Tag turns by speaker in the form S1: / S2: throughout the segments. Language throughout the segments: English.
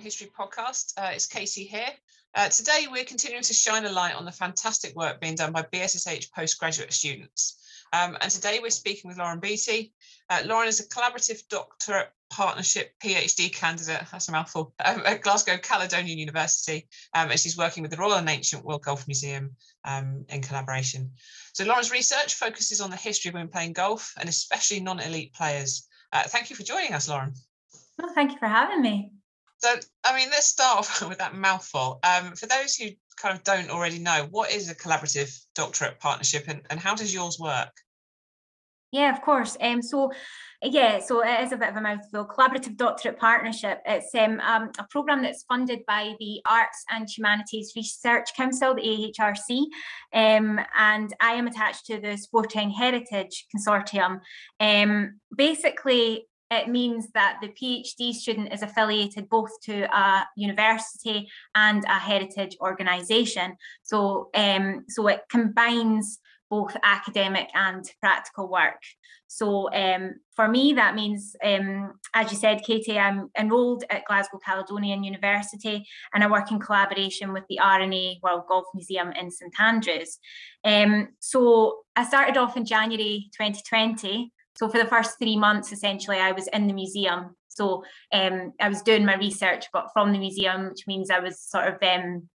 S1: History podcast. Uh, it's Katie here. Uh, today, we're continuing to shine a light on the fantastic work being done by BSSH postgraduate students. Um, and today, we're speaking with Lauren Beatty. Uh, Lauren is a collaborative doctorate partnership PhD candidate, that's a mouthful, um, at Glasgow Caledonian University. Um, and she's working with the Royal and Ancient World Golf Museum um, in collaboration. So, Lauren's research focuses on the history of women playing golf and especially non elite players. Uh, thank you for joining us, Lauren.
S2: Well, thank you for having me.
S1: So, I mean, let's start off with that mouthful. Um, for those who kind of don't already know, what is a collaborative doctorate partnership and, and how does yours work?
S2: Yeah, of course. Um, so, yeah, so it is a bit of a mouthful. Collaborative Doctorate Partnership. It's um, um, a programme that's funded by the Arts and Humanities Research Council, the AHRC, um, and I am attached to the Sporting Heritage Consortium. Um, basically, it means that the PhD student is affiliated both to a university and a heritage organisation. So, um, so it combines both academic and practical work. So um, for me, that means, um, as you said, Katie, I'm enrolled at Glasgow Caledonian University and I work in collaboration with the R&A World Golf Museum in St Andrews. Um, so I started off in January 2020 so for the first three months, essentially, I was in the museum. So um, I was doing my research, but from the museum, which means I was sort of, um,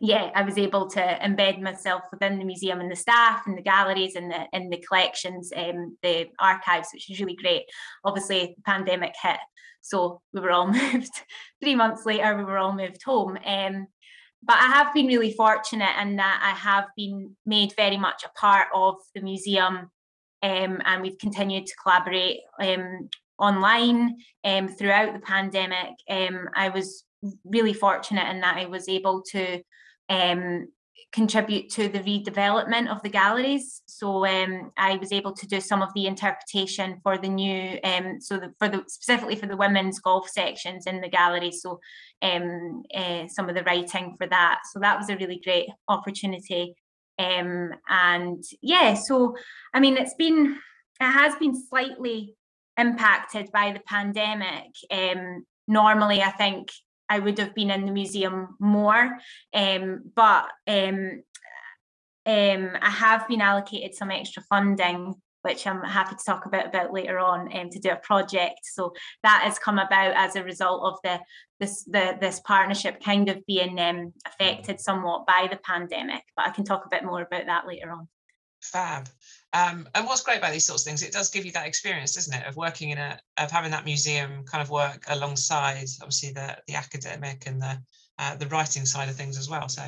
S2: yeah, I was able to embed myself within the museum and the staff and the galleries and the the collections, um, the archives, which is really great. Obviously, the pandemic hit, so we were all moved. three months later, we were all moved home. Um, but I have been really fortunate in that I have been made very much a part of the museum um, and we've continued to collaborate um, online um, throughout the pandemic. Um, I was really fortunate in that I was able to um, contribute to the redevelopment of the galleries. So um, I was able to do some of the interpretation for the new, so the, for the specifically for the women's golf sections in the gallery. So uh, some of the writing for that. So that was a really great opportunity. Um, and yeah, so I mean, it's been, it has been slightly impacted by the pandemic. Um, normally, I think I would have been in the museum more, um, but um, um, I have been allocated some extra funding which I'm happy to talk about about later on um, to do a project. So that has come about as a result of the this the this partnership kind of being um, affected somewhat by the pandemic. But I can talk a bit more about that later on.
S1: Fab. Um, and what's great about these sorts of things, it does give you that experience, doesn't it, of working in a of having that museum kind of work alongside obviously the the academic and the uh, the writing side of things as well. So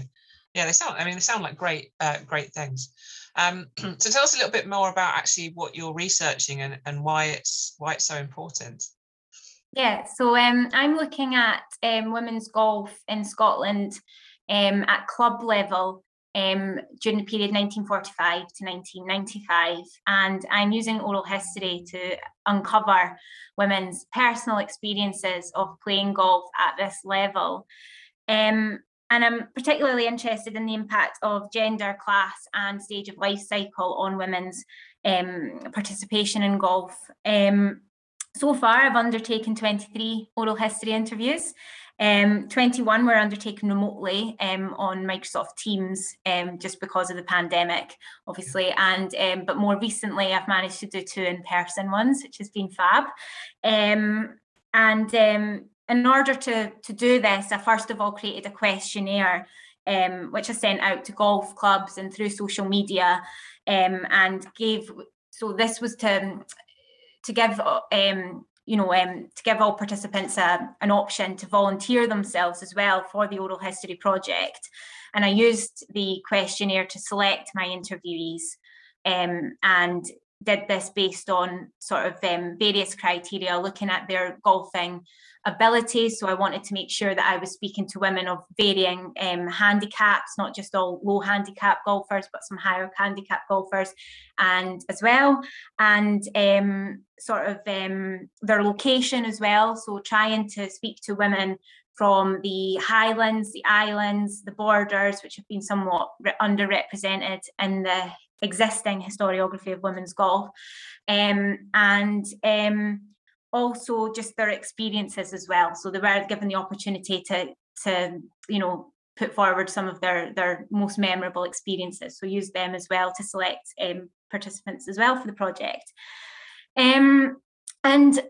S1: yeah, they sound. I mean, they sound like great uh, great things. Um, so tell us a little bit more about actually what you're researching and, and why it's why it's so important.
S2: Yeah, so um, I'm looking at um, women's golf in Scotland um, at club level um, during the period 1945 to 1995, and I'm using oral history to uncover women's personal experiences of playing golf at this level. Um, and I'm particularly interested in the impact of gender, class, and stage of life cycle on women's um, participation in golf. Um, so far, I've undertaken 23 oral history interviews. Um, 21 were undertaken remotely um, on Microsoft Teams, um, just because of the pandemic, obviously. And um, but more recently, I've managed to do two in-person ones, which has been fab. Um, and um, in order to, to do this, I first of all created a questionnaire, um, which I sent out to golf clubs and through social media, um, and gave. So this was to to give um, you know um, to give all participants a, an option to volunteer themselves as well for the oral history project, and I used the questionnaire to select my interviewees. Um, and did this based on sort of um, various criteria, looking at their golfing abilities. So I wanted to make sure that I was speaking to women of varying um, handicaps, not just all low handicap golfers, but some higher handicap golfers, and as well, and um, sort of um, their location as well. So trying to speak to women from the highlands, the islands, the borders, which have been somewhat underrepresented in the existing historiography of women's golf. Um, and um, also just their experiences as well. So they were given the opportunity to to you know put forward some of their their most memorable experiences. So use them as well to select um, participants as well for the project. Um, and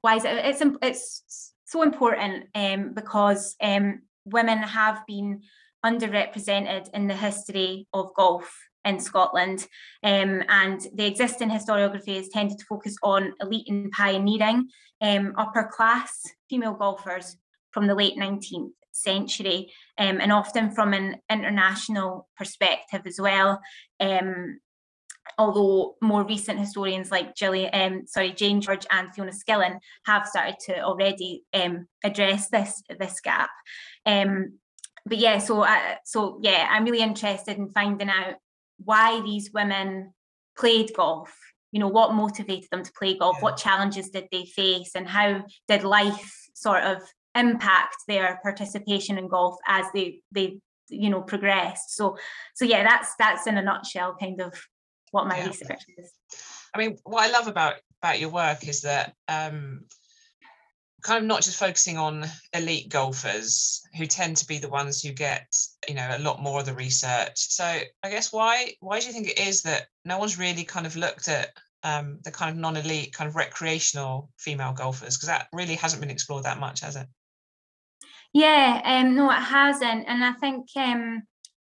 S2: why is it? It's it's so important um, because um, women have been underrepresented in the history of golf in Scotland. Um, and the existing historiography has tended to focus on elite and pioneering um, upper class female golfers from the late 19th century, um, and often from an international perspective as well. Um, although more recent historians like Gillian, um, sorry, Jane George and Fiona Skillen have started to already um, address this this gap. But yeah, so I, so yeah, I'm really interested in finding out why these women played golf. You know what motivated them to play golf? Yeah. what challenges did they face? And how did life sort of impact their participation in golf as they they you know progressed? So so yeah that's that's in a nutshell kind of what my yeah. research is.
S1: I mean what i love about about your work is that um kind of not just focusing on elite golfers who tend to be the ones who get you know a lot more of the research so i guess why why do you think it is that no one's really kind of looked at um, the kind of non-elite kind of recreational female golfers because that really hasn't been explored that much has it
S2: yeah um no it hasn't and i think um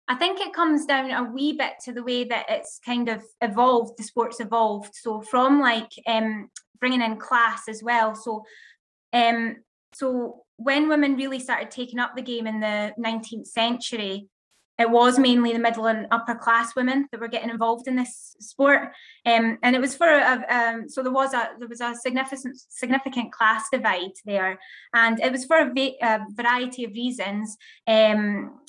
S2: I think it comes down a wee bit to the way that it's kind of evolved, the sport's evolved. So from like um, bringing in class as well. So um, so when women really started taking up the game in the 19th century, it was mainly the middle and upper class women that were getting involved in this sport, um, and it was for a, um, so there was a there was a significant significant class divide there, and it was for a, va- a variety of reasons. Um,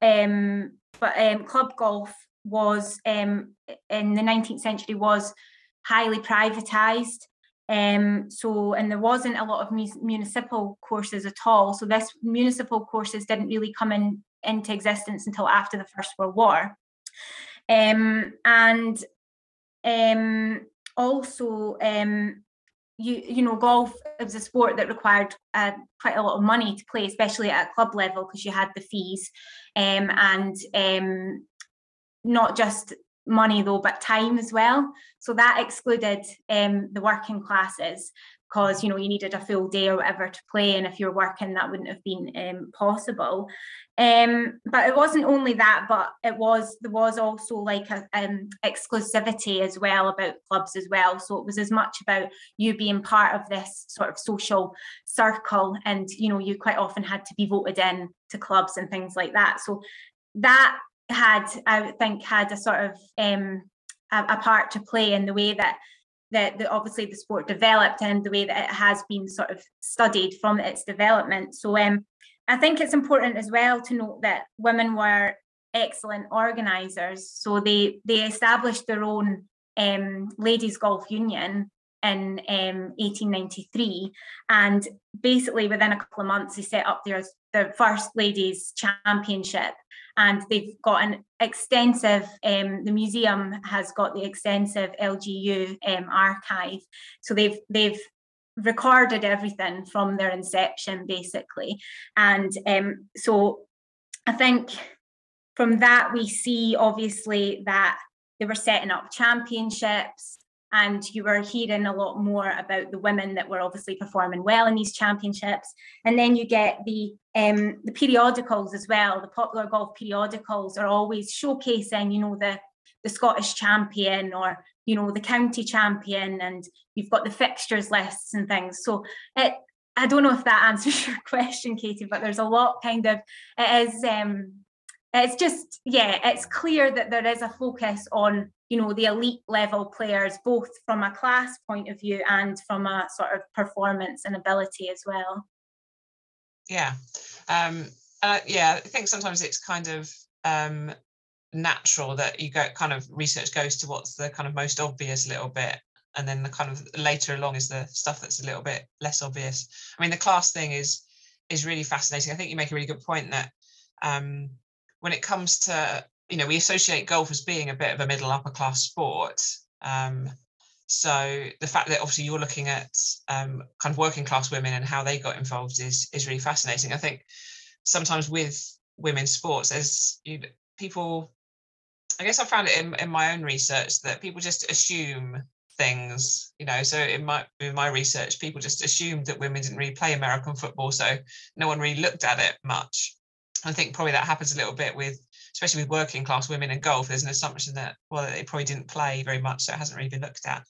S2: um but um, club golf was um, in the 19th century was highly privatized um, so, and there wasn't a lot of municipal courses at all. So, this municipal courses didn't really come in into existence until after the First World War. Um, and um, also, um, you you know, golf it was a sport that required uh, quite a lot of money to play, especially at club level, because you had the fees, um, and um, not just money though, but time as well. So that excluded um, the working classes because you know you needed a full day or whatever to play, and if you're working, that wouldn't have been um, possible. Um, but it wasn't only that, but it was there was also like a um, exclusivity as well about clubs as well. So it was as much about you being part of this sort of social circle, and you know you quite often had to be voted in to clubs and things like that. So that had, I think, had a sort of um, a, a, part to play in the way that that the, obviously the sport developed and the way that it has been sort of studied from its development. So um, I think it's important as well to note that women were excellent organisers. So they they established their own um, ladies golf union in um, 1893 and basically within a couple of months they set up their, their first ladies championship and they've got an extensive um, the museum has got the extensive lgu um, archive. So they've they've recorded everything from their inception basically. And um, so i think from that we see obviously that they were setting up championships and you were hearing a lot more about the women that were obviously performing well in these championships. And then you get the um, the periodicals as well. The popular golf periodicals are always showcasing you know the the scottish champion or you know the county champion and you've got the fixtures lists and things. So it i don't know if that answers your question katie but there's a lot kind of it is um it's just yeah it's clear that there is a focus on you know the elite level players both from a class point of view and from a sort of performance and ability as well.
S1: Yeah. Um uh, yeah i think sometimes it's kind of um natural that you go kind of research goes to what's the kind of most obvious little bit and then the kind of later along is the stuff that's a little bit less obvious. I mean the class thing is is really fascinating. I think you make a really good point that um when it comes to you know we associate golf as being a bit of a middle upper class sport um, so the fact that obviously you're looking at um, kind of working class women and how they got involved is is really fascinating. I think sometimes with women's sports, as you people, I guess I found it in, in my own research that people just assume things, you know. So in my in my research, people just assumed that women didn't really play American football, so no one really looked at it much. I think probably that happens a little bit with especially with working class women in golf, there's an assumption that well they probably didn't play very much, so it hasn't really been looked at.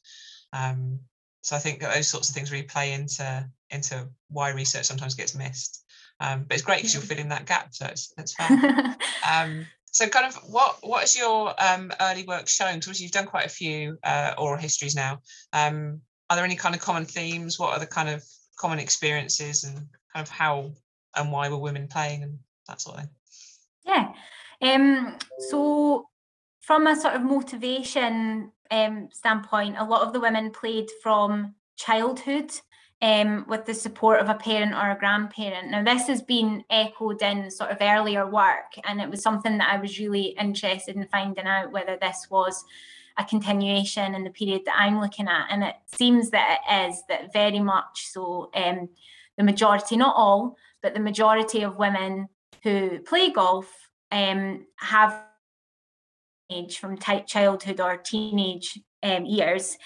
S1: Um, so I think that those sorts of things really play into into why research sometimes gets missed. Um, but it's great because you're filling that gap, so it's that's fun. um, so kind of what what is your um, early work shown? Because you've done quite a few uh, oral histories now. Um, are there any kind of common themes? What are the kind of common experiences and kind of how and why were women playing and that sort of thing?
S2: Yeah. Um, so from a sort of motivation um, standpoint, a lot of the women played from childhood um, with the support of a parent or a grandparent. Now, this has been echoed in sort of earlier work, and it was something that I was really interested in finding out whether this was a continuation in the period that I'm looking at. And it seems that it is, that very much so. Um, the majority, not all, but the majority of women who play golf um, have age from childhood or teenage um, years.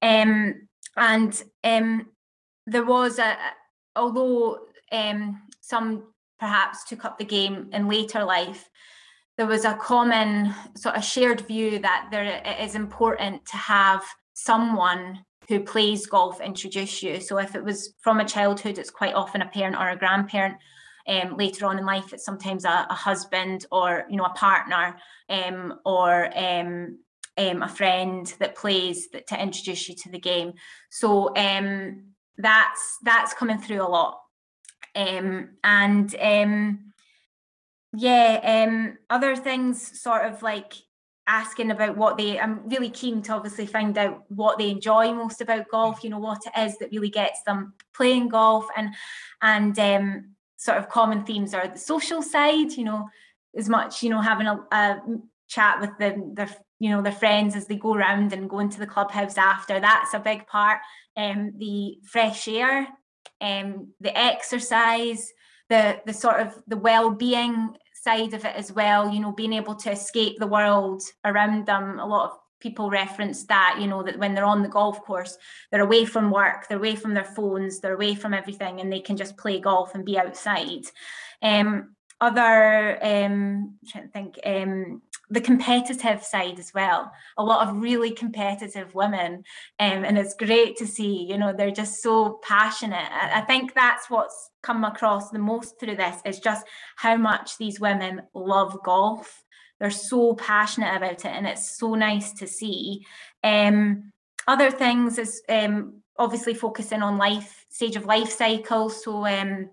S2: Um, and um, there was a, although um, some perhaps took up the game in later life, there was a common sort of shared view that there it is important to have someone who plays golf introduce you. So if it was from a childhood, it's quite often a parent or a grandparent um, later on in life, it's sometimes a, a husband or you know a partner um, or um, um, a friend that plays that, to introduce you to the game. So um, that's that's coming through a lot, um, and yeah, other things sort of like asking about what they i'm really keen to obviously find out what they enjoy most about golf you know what it is that really gets them playing golf and and um sort of common themes are the social side, you know, as much, you know, having a, a chat with the, their, you know, their friends as they go around and go into the clubhouse after. That's a big part. Um, the fresh air, um, the exercise, the the sort of the well-being side of it as well. You know, being able to escape the world around them. A lot of people reference that you know that when they're on the golf course they're away from work they're away from their phones they're away from everything and they can just play golf and be outside. Um, other um I'm trying to think um the competitive side as well. A lot of really competitive women um, and it's great to see you know they're just so passionate. I, I think that's what's come across the most through this is just how much these women love golf they're so passionate about it and it's so nice to see. Um, other things is um, obviously focusing on life stage of life cycle. So um,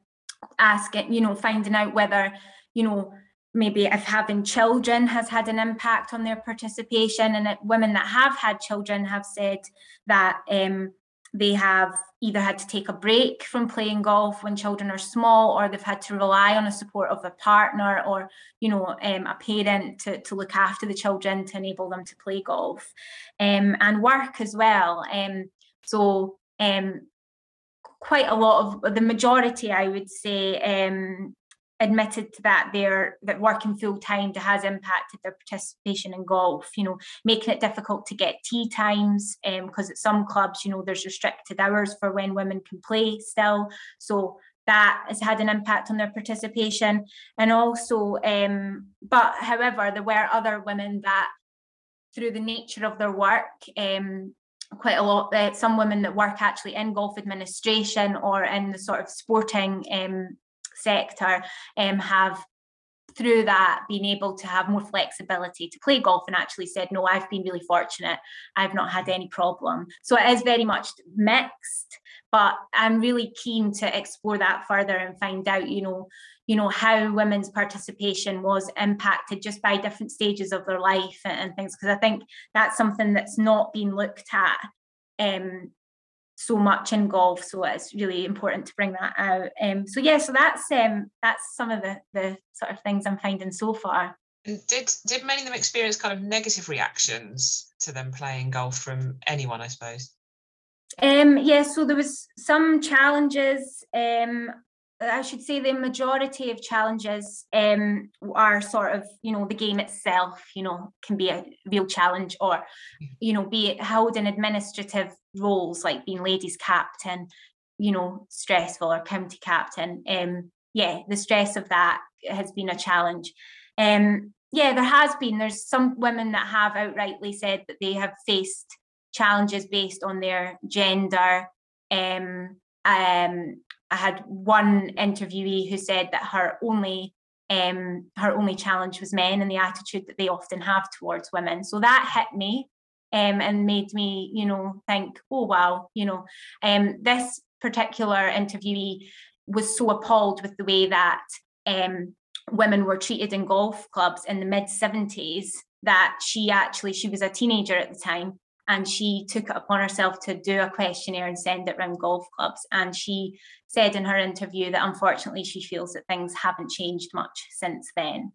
S2: asking you know finding out whether you know maybe if having children has had an impact on their participation. And women that have had children have said that um, they have either had to take a break from playing golf when children are small or they've had to rely on the support of a partner or you know um, a parent to, to look after the children to enable them to play golf um, and work as well. Um, so um, quite a lot of the majority i would say um, admitted to that they're that working full time has impacted their participation in golf you know making it difficult to get tee times because um, at some clubs you know there's restricted hours for when women can play still. So that has had an impact on their participation. And also um, but however there were other women that through the nature of their work um, quite a lot uh, some women that work actually in golf administration or in the sort of sporting um, sector um, have through that been able to have more flexibility to play golf and actually said no i've been really fortunate. I've not had any problem. So it is very much mixed but i'm really keen to explore that further and find out you know you know how women's participation was impacted just by different stages of their life and, and things because i think that's something that's not been looked at um, so much in golf so it's really important to bring that out um, so yeah so that's um, that's some of the the sort of things i'm finding so far
S1: did did many of them experience kind of negative reactions to them playing golf from anyone? I suppose.
S2: Um, yeah, so there was some challenges. Um, I should say the majority of challenges um, are sort of, you know, the game itself, you know, can be a real challenge or, you know, be it held in administrative roles like being ladies captain, you know, stressful or county captain. Um, yeah, the stress of that has been a challenge. Um, yeah, there has been. There's some women that have outrightly said that they have faced challenges based on their gender. Um, um, I had one interviewee who said that her only um, her only challenge was men and the attitude that they often have towards women. So that hit me um, and made me, you know, think, oh wow, you know, um, this particular interviewee was so appalled with the way that um, women were treated in golf clubs in the mid 70s that she actually she was a teenager at the time and she took it upon herself to do a questionnaire and send it around golf clubs. And she said in her interview that unfortunately she feels that things haven't changed much since then.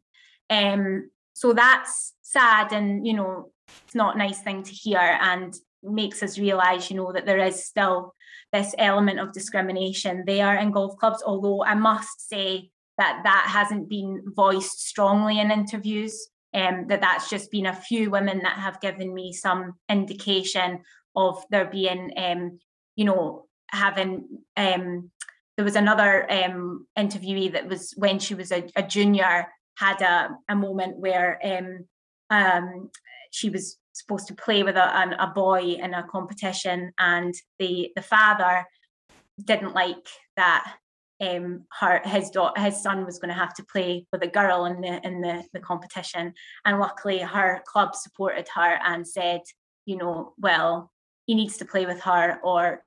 S2: Um, so that's sad and, you know, it's not a nice thing to hear and makes us realize, you know, that there is still this element of discrimination there in golf clubs. Although I must say that that hasn't been voiced strongly in interviews um, that that's just been a few women that have given me some indication of there being, um, you know, having. Um, there was another um, interviewee that was when she was a, a junior had a, a moment where um, um, she was supposed to play with a, a boy in a competition, and the the father didn't like that um, her his daughter his son was going to have to play with a girl in the in the, the competition. And luckily her club supported her and said you know well he needs to play with her or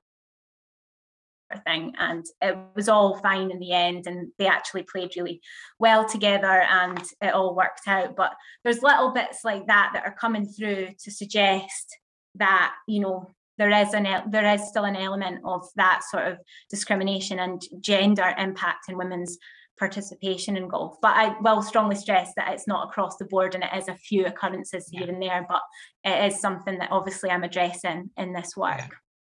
S2: thing and it was all fine in the end and they actually played really well together and it all worked out but there's little bits like that that are coming through to suggest that you know there is an there is still an element of that sort of discrimination and gender impact in women's participation in golf. But I will strongly stress that it's not across the board and it is a few occurrences here and there, but it is something that obviously I'm addressing in this work. Yeah.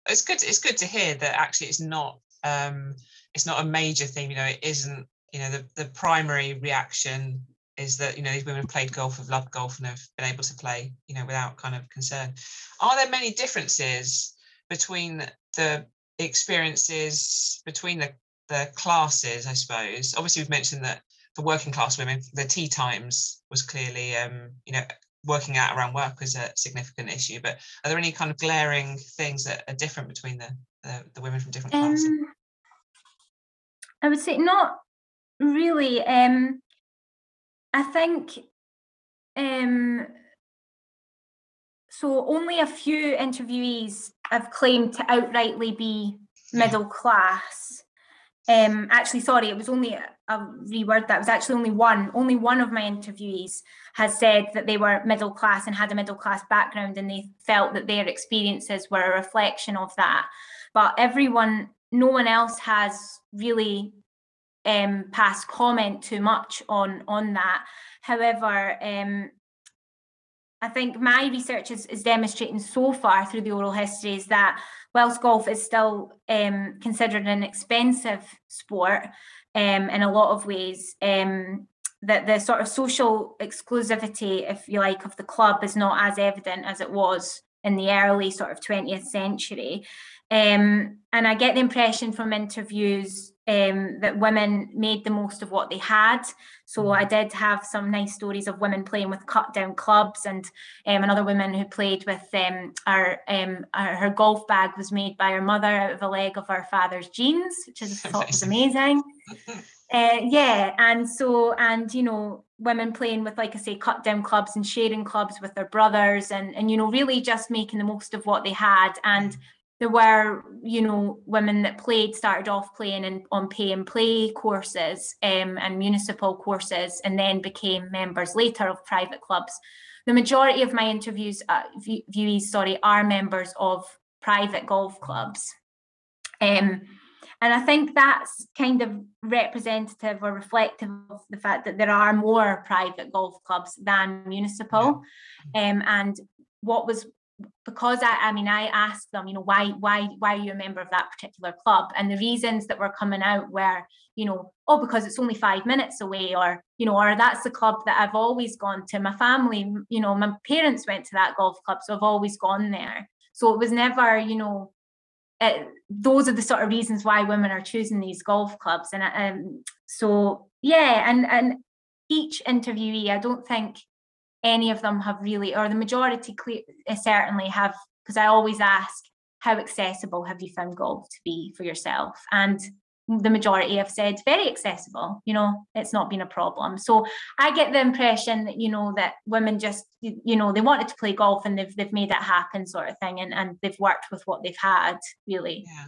S1: It's good. It's good to hear that actually it's not um, it's not a major theme. You know, it isn't. You know, the the primary reaction is that you know these women have played golf, have loved golf, and have been able to play you know without kind of concern. Are there many differences between the experiences between the the classes? I suppose. Obviously, we've mentioned that for working class women, the tee times was clearly um, you know working out around work was a significant issue. But are there any kind of glaring things that are different between the the, the women from different classes? Um,
S2: I would say not really. Um, I think um, so. Only a few interviewees have claimed to outrightly be middle class. Um, actually, sorry, it was only a reword that was actually only one. Only one of my interviewees has said that they were middle class and had a middle class background, and they felt that their experiences were a reflection of that. But everyone, no one else has really um, pass comment too much on on that. However, um, I think my research is, is demonstrating so far through the oral histories that whilst golf is still um, considered an expensive sport um, in a lot of ways, um, that the sort of social exclusivity, if you like, of the club is not as evident as it was in the early sort of 20th century. Um, and I get the impression from interviews um, that women made the most of what they had. So I mm-hmm. did have some nice stories of women playing with cut down clubs, and um, another woman who played with um, our, um, our, her golf bag was made by her mother out of a leg of her father's jeans, which I thought was amazing. Uh, yeah, and so and you know women playing with like I say cut down clubs and sharing clubs with their brothers and and you know really just making the most of what they had and mm there were you know women that played started off playing in, on pay and play courses um, and municipal courses and then became members later of private clubs. The majority of my interviews uh, viewees sorry are members of private golf clubs. Um, and I think that's kind of representative or reflective of the fact that there are more private golf clubs than municipal. Um, and what was because I, I mean I asked them, you know, why why why are you a member of that particular club? And the reasons that were coming out were, you know, oh, because it's only five minutes away, or you know, or that's the club that I've always gone to. My family, you know, my parents went to that golf club, so I've always gone there. So it was never, you know, it, those are the sort of reasons why women are choosing these golf clubs and um, so yeah and and each interviewee i don't think any of them have really or the majority clear, uh, certainly have because i always ask how accessible have you found golf to be for yourself? And the majority have said very accessible you know it's not been a problem. So i get the impression that you know that women just you know they wanted to play golf and they've they've made it happen sort of thing and, and they've worked with what they've had really.
S1: Yeah.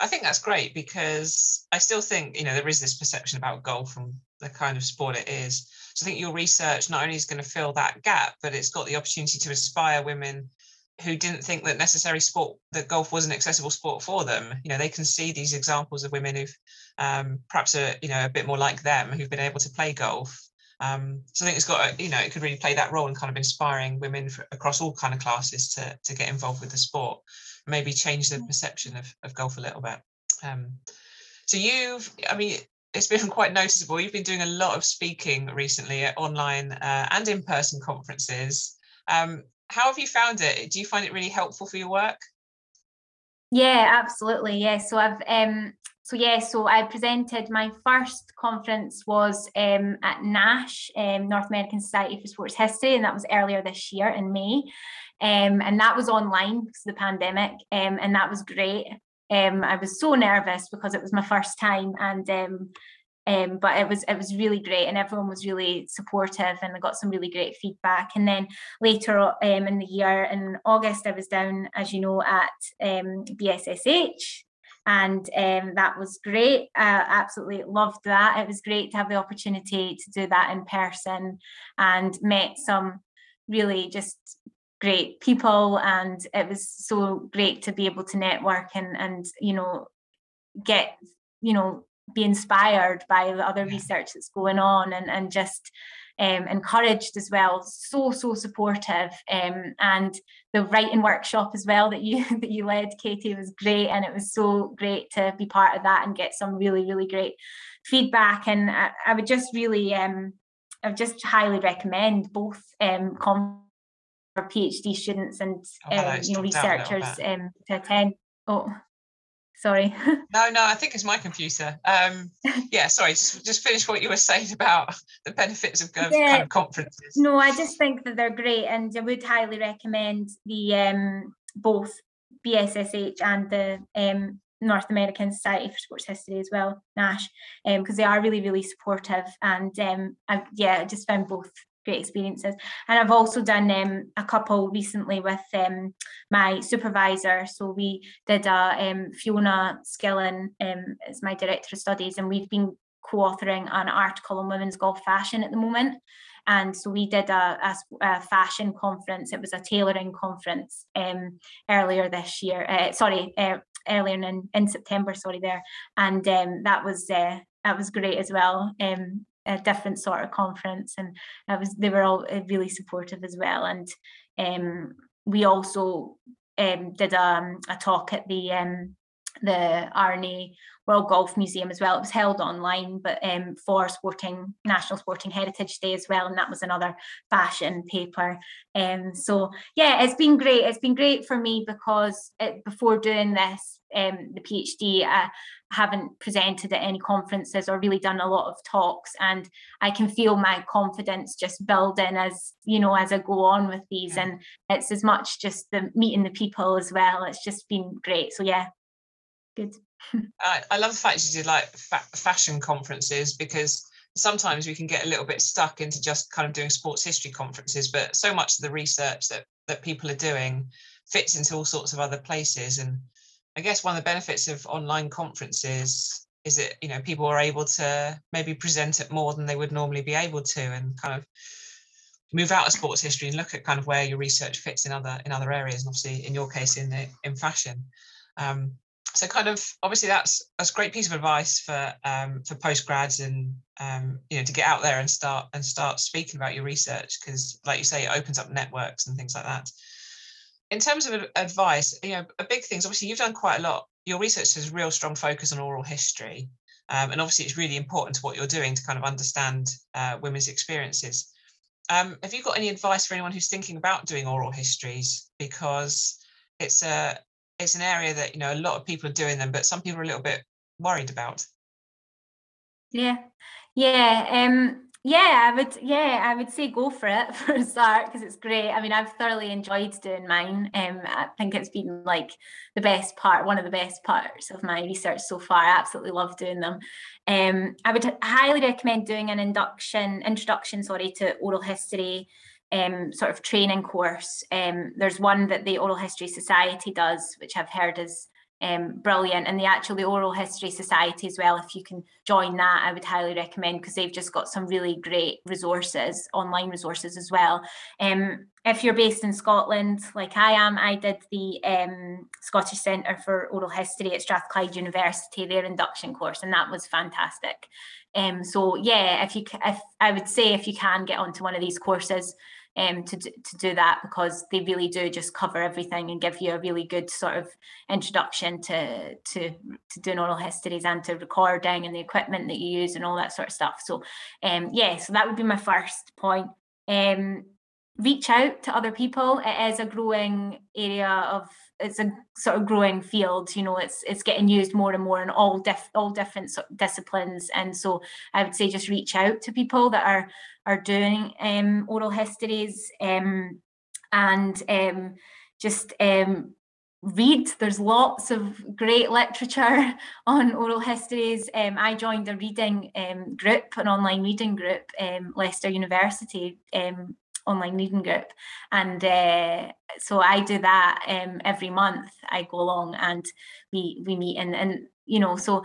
S1: I think that's great because i still think you know there is this perception about golf and the kind of sport it is. So i think your research not only is going to fill that gap but it's got the opportunity to inspire women who didn't think that necessary sport that golf was an accessible sport for them. You know they can see these examples of women who've um, perhaps are you know a bit more like them who've been able to play golf. Um, so I think it's got a, you know it could really play that role in kind of inspiring women for, across all kind of classes to to get involved with the sport, maybe change the perception of, of golf a little bit. Um, so you've, I mean, it's been quite noticeable. You've been doing a lot of speaking recently at online uh, and in person conferences. Um, how have you found it? Do you find it really helpful for your work?
S2: Yeah, absolutely. Yeah. So I've um so yeah, so I presented my first conference was um at NASSH, um, North American Society for Sports History, and that was earlier this year in May. Um, and that was online because of the pandemic. Um, and that was great. Um, I was so nervous because it was my first time and um um, but it was it was really great and everyone was really supportive and I got some really great feedback and then later um, in the year in August I was down as you know at um, BSSH and um, that was great. I absolutely loved that. It was great to have the opportunity to do that in person and met some really just great people and it was so great to be able to network and and you know get you know be inspired by the other yeah. research that's going on and, and just um, encouraged as well so so supportive um, and the writing workshop as well that you that you led katie was great and it was so great to be part of that and get some really really great feedback and i, I would just really um, i would just highly recommend both um, for phd students and oh, um, you know researchers um, to attend. Oh sorry.
S1: No no i think it's my computer. Um yeah sorry just, just finish what you were saying about the benefits of going yeah. kind of conferences.
S2: No i just think that they're great and i would highly recommend the um both bssh and the um north american society for sports history as well nassh um because they are really really supportive and um I, yeah i just found both great experiences. And I've also done um, a couple recently with um, my supervisor. So we did a um, Fiona Skillen um, is my director of studies, and we've been co-authoring an article on women's golf fashion at the moment. And so we did a, a, a fashion conference. It was a tailoring conference um, earlier this year. Uh, sorry, uh, earlier in, in September. Sorry, there, and um, that was uh, that was great as well. Um, a different sort of conference and I was they were all uh, really supportive as well. And um, we also um, did a, um, a talk at the um, the R&A World Golf Museum as well. It was held online, but um, for Sporting National Sporting Heritage Day as well, and that was another fashion paper. Um, so yeah, it's been great. It's been great for me because it, before doing this, um, the PhD, I haven't presented at any conferences or really done a lot of talks, and I can feel my confidence just building as you know as I go on with these, and it's as much just the meeting the people as well. It's just been great. So yeah, good.
S1: I, I love the fact you did like fa- fashion conferences because sometimes we can get a little bit stuck into just kind of doing sports history conferences, but so much of the research that that people are doing fits into all sorts of other places. And I guess one of the benefits of online conferences is that you know people are able to maybe present it more than they would normally be able to, and kind of move out of sports history and look at kind of where your research fits in other in other areas. And obviously, in your case, in the, in fashion. Um, so kind of obviously that's that's a great piece of advice for um, for postgrads and um, you know to get out there and start and start speaking about your research because like you say it opens up networks and things like that. In terms of advice you know a big thing is obviously you've done quite a lot. Your research has a real strong focus on oral history um, and obviously it's really important to what you're doing to kind of understand uh, women's experiences. Um, have you got any advice for anyone who's thinking about doing oral histories? Because it's a it's an area that you know a lot of people are doing them, but some people are a little bit worried about.
S2: Yeah, yeah, um, yeah. I would, yeah, I would say go for it for a start because it's great. I mean, I've thoroughly enjoyed doing mine. Um, I think it's been like the best part, one of the best parts of my research so far. I absolutely love doing them. Um, I would highly recommend doing an induction, introduction, sorry, to oral history um, sort of training course. Um, there's one that the Oral History Society does, which I've heard is um, brilliant. And the actual the Oral History Society as well, if you can join that, I would highly recommend because they've just got some really great resources, online resources as well. Um, if you're based in Scotland, like I am, I did the um, Scottish Centre for Oral History at Strathclyde University, their induction course, and that was fantastic. Um, so yeah, if you, if I would say if you can get onto one of these courses, um, to, to do that because they really do just cover everything and give you a really good sort of introduction to to to doing oral histories and to recording and the equipment that you use and all that sort of stuff. So um, yeah, so that would be my first point. Um, reach out to other people. It is a growing area of it's a sort of growing field you know it's it's getting used more and more in all diff, all different sort of disciplines. And so i would say just reach out to people that are are doing um, oral histories um, and um, just um, read. There's lots of great literature on oral histories. Um, i joined a reading um, group an online reading group leicester university online reading group. And uh, so i do that um, every month. I go along and we we meet and and you know so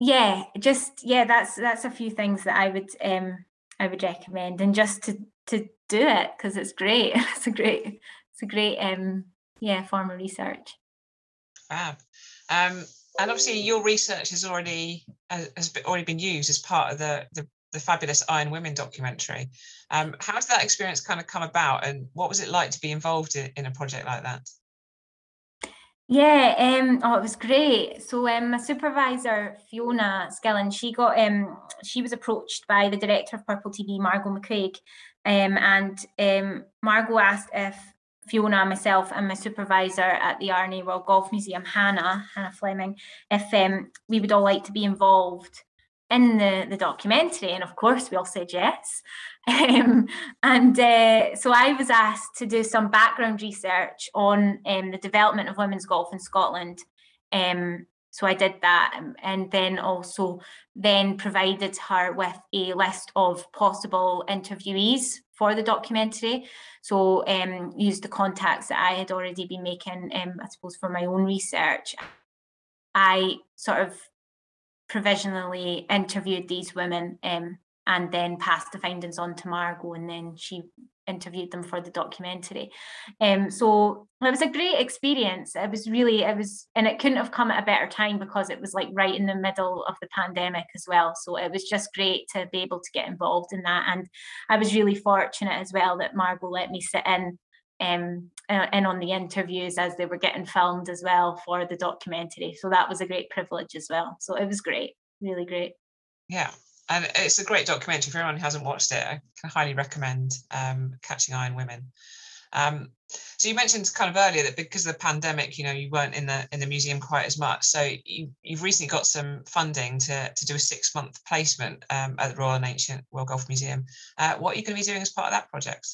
S2: yeah just yeah that's that's a few things that i would um i would recommend. And just to to do it because it's great. It's a great it's a great um yeah form of research.
S1: Fab. Um and obviously your research has already uh, has already been used as part of the the the fabulous Iron Women documentary. Um, how did that experience kind of come about, and what was it like to be involved in, in a project like that?
S2: Yeah, um, oh, it was great. So um, my supervisor Fiona Skillen, she got um, she was approached by the director of Purple TV, Margot McCraig, um, and um, Margot asked if Fiona, myself, and my supervisor at the R&A World Golf Museum, Hannah, Hannah Fleming, if um, we would all like to be involved in the, the documentary. And of course, we all said yes. Um, and uh, so I was asked to do some background research on um, the development of women's golf in Scotland. Um, so I did that um, and then also then provided her with a list of possible interviewees for the documentary. So um, used the contacts that I had already been making, um, I suppose, for my own research. I sort of provisionally interviewed these women um, and then passed the findings on to Margot and then she interviewed them for the documentary. Um, so it was a great experience. It was really, it was, and it couldn't have come at a better time because it was like right in the middle of the pandemic as well. So it was just great to be able to get involved in that. And I was really fortunate as well that Margot let me sit in um, and on the interviews as they were getting filmed as well for the documentary. So that was a great privilege as well. So it was great, really great.
S1: Yeah, and it's a great documentary for anyone who hasn't watched it. I can highly recommend um, Catching Iron Women. Um, so you mentioned kind of earlier that because of the pandemic, you know, you weren't in the in the museum quite as much. So you, have recently got some funding to to do a six month placement um, at the Royal and Ancient World Golf Museum. Uh, what are you going to be doing as part of that project?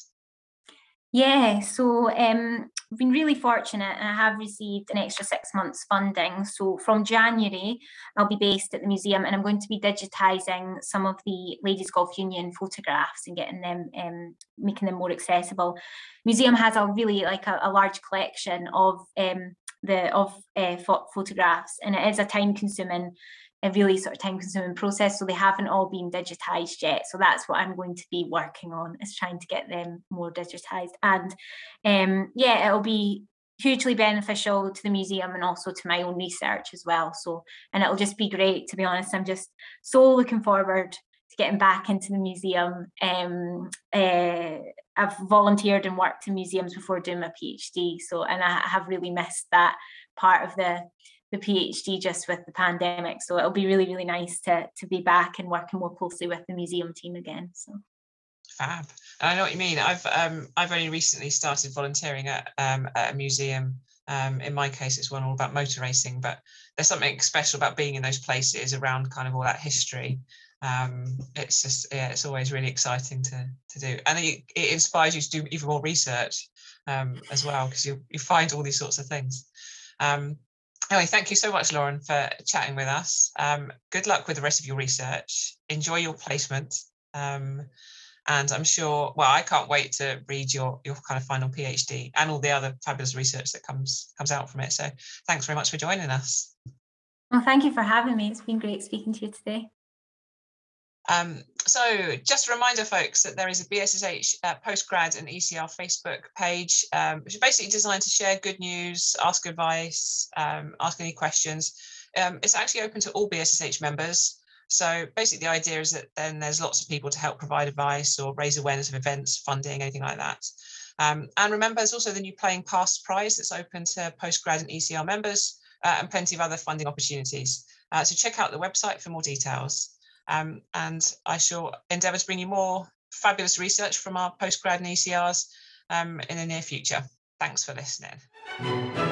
S2: Yeah, so um, I've been really fortunate and I have received an extra six months funding. So from January, I'll be based at the museum and I'm going to be digitising some of the Ladies Golf Union photographs and getting them, um, making them more accessible. Museum has a really like a, a large collection of um, the of uh, photographs and it is a time consuming a really sort of time consuming process. So they haven't all been digitized yet. So that's what I'm going to be working on is trying to get them more digitized. And um, yeah, it'll be hugely beneficial to the museum and also to my own research as well. So, and it'll just be great, to be honest. I'm just so looking forward to getting back into the museum. Um, uh, I've volunteered and worked in museums before doing my PhD. So, and I have really missed that part of the the PhD just with the pandemic. So it'll be really, really nice to to be back and working more closely with the museum team again. So
S1: fab. I know what you mean. I've um, I've only recently started volunteering at, um, at a museum. Um, in my case, it's one all about motor racing, but there's something special about being in those places around kind of all that history. Um, it's just yeah, it's always really exciting to to do, and it, it inspires you to do even more research um, as well because you you find all these sorts of things. Um, anyway, thank you so much, Lauren, for chatting with us. Um, good luck with the rest of your research. Enjoy your placement. Um, and I'm sure, well, I can't wait to read your your kind of final PhD and all the other fabulous research that comes comes out from it. So thanks very much for joining us.
S2: Well, thank you for having me. It's been great speaking to you today.
S1: Um, so just a reminder, folks, that there is a BSSH uh, postgrad and ECR Facebook page, um, which is basically designed to share good news, ask advice, um, ask any questions. Um, it's actually open to all BSSH members. So basically the idea is that then there's lots of people to help provide advice or raise awareness of events, funding, anything like that. Um, and remember, there's also the new Playing Past prize that's open to postgrad and ECR members uh, and plenty of other funding opportunities. Uh, so check out the website for more details. Um, and I shall endeavour to bring you more fabulous research from our postgrad and ECRs um, in the near future. Thanks for listening.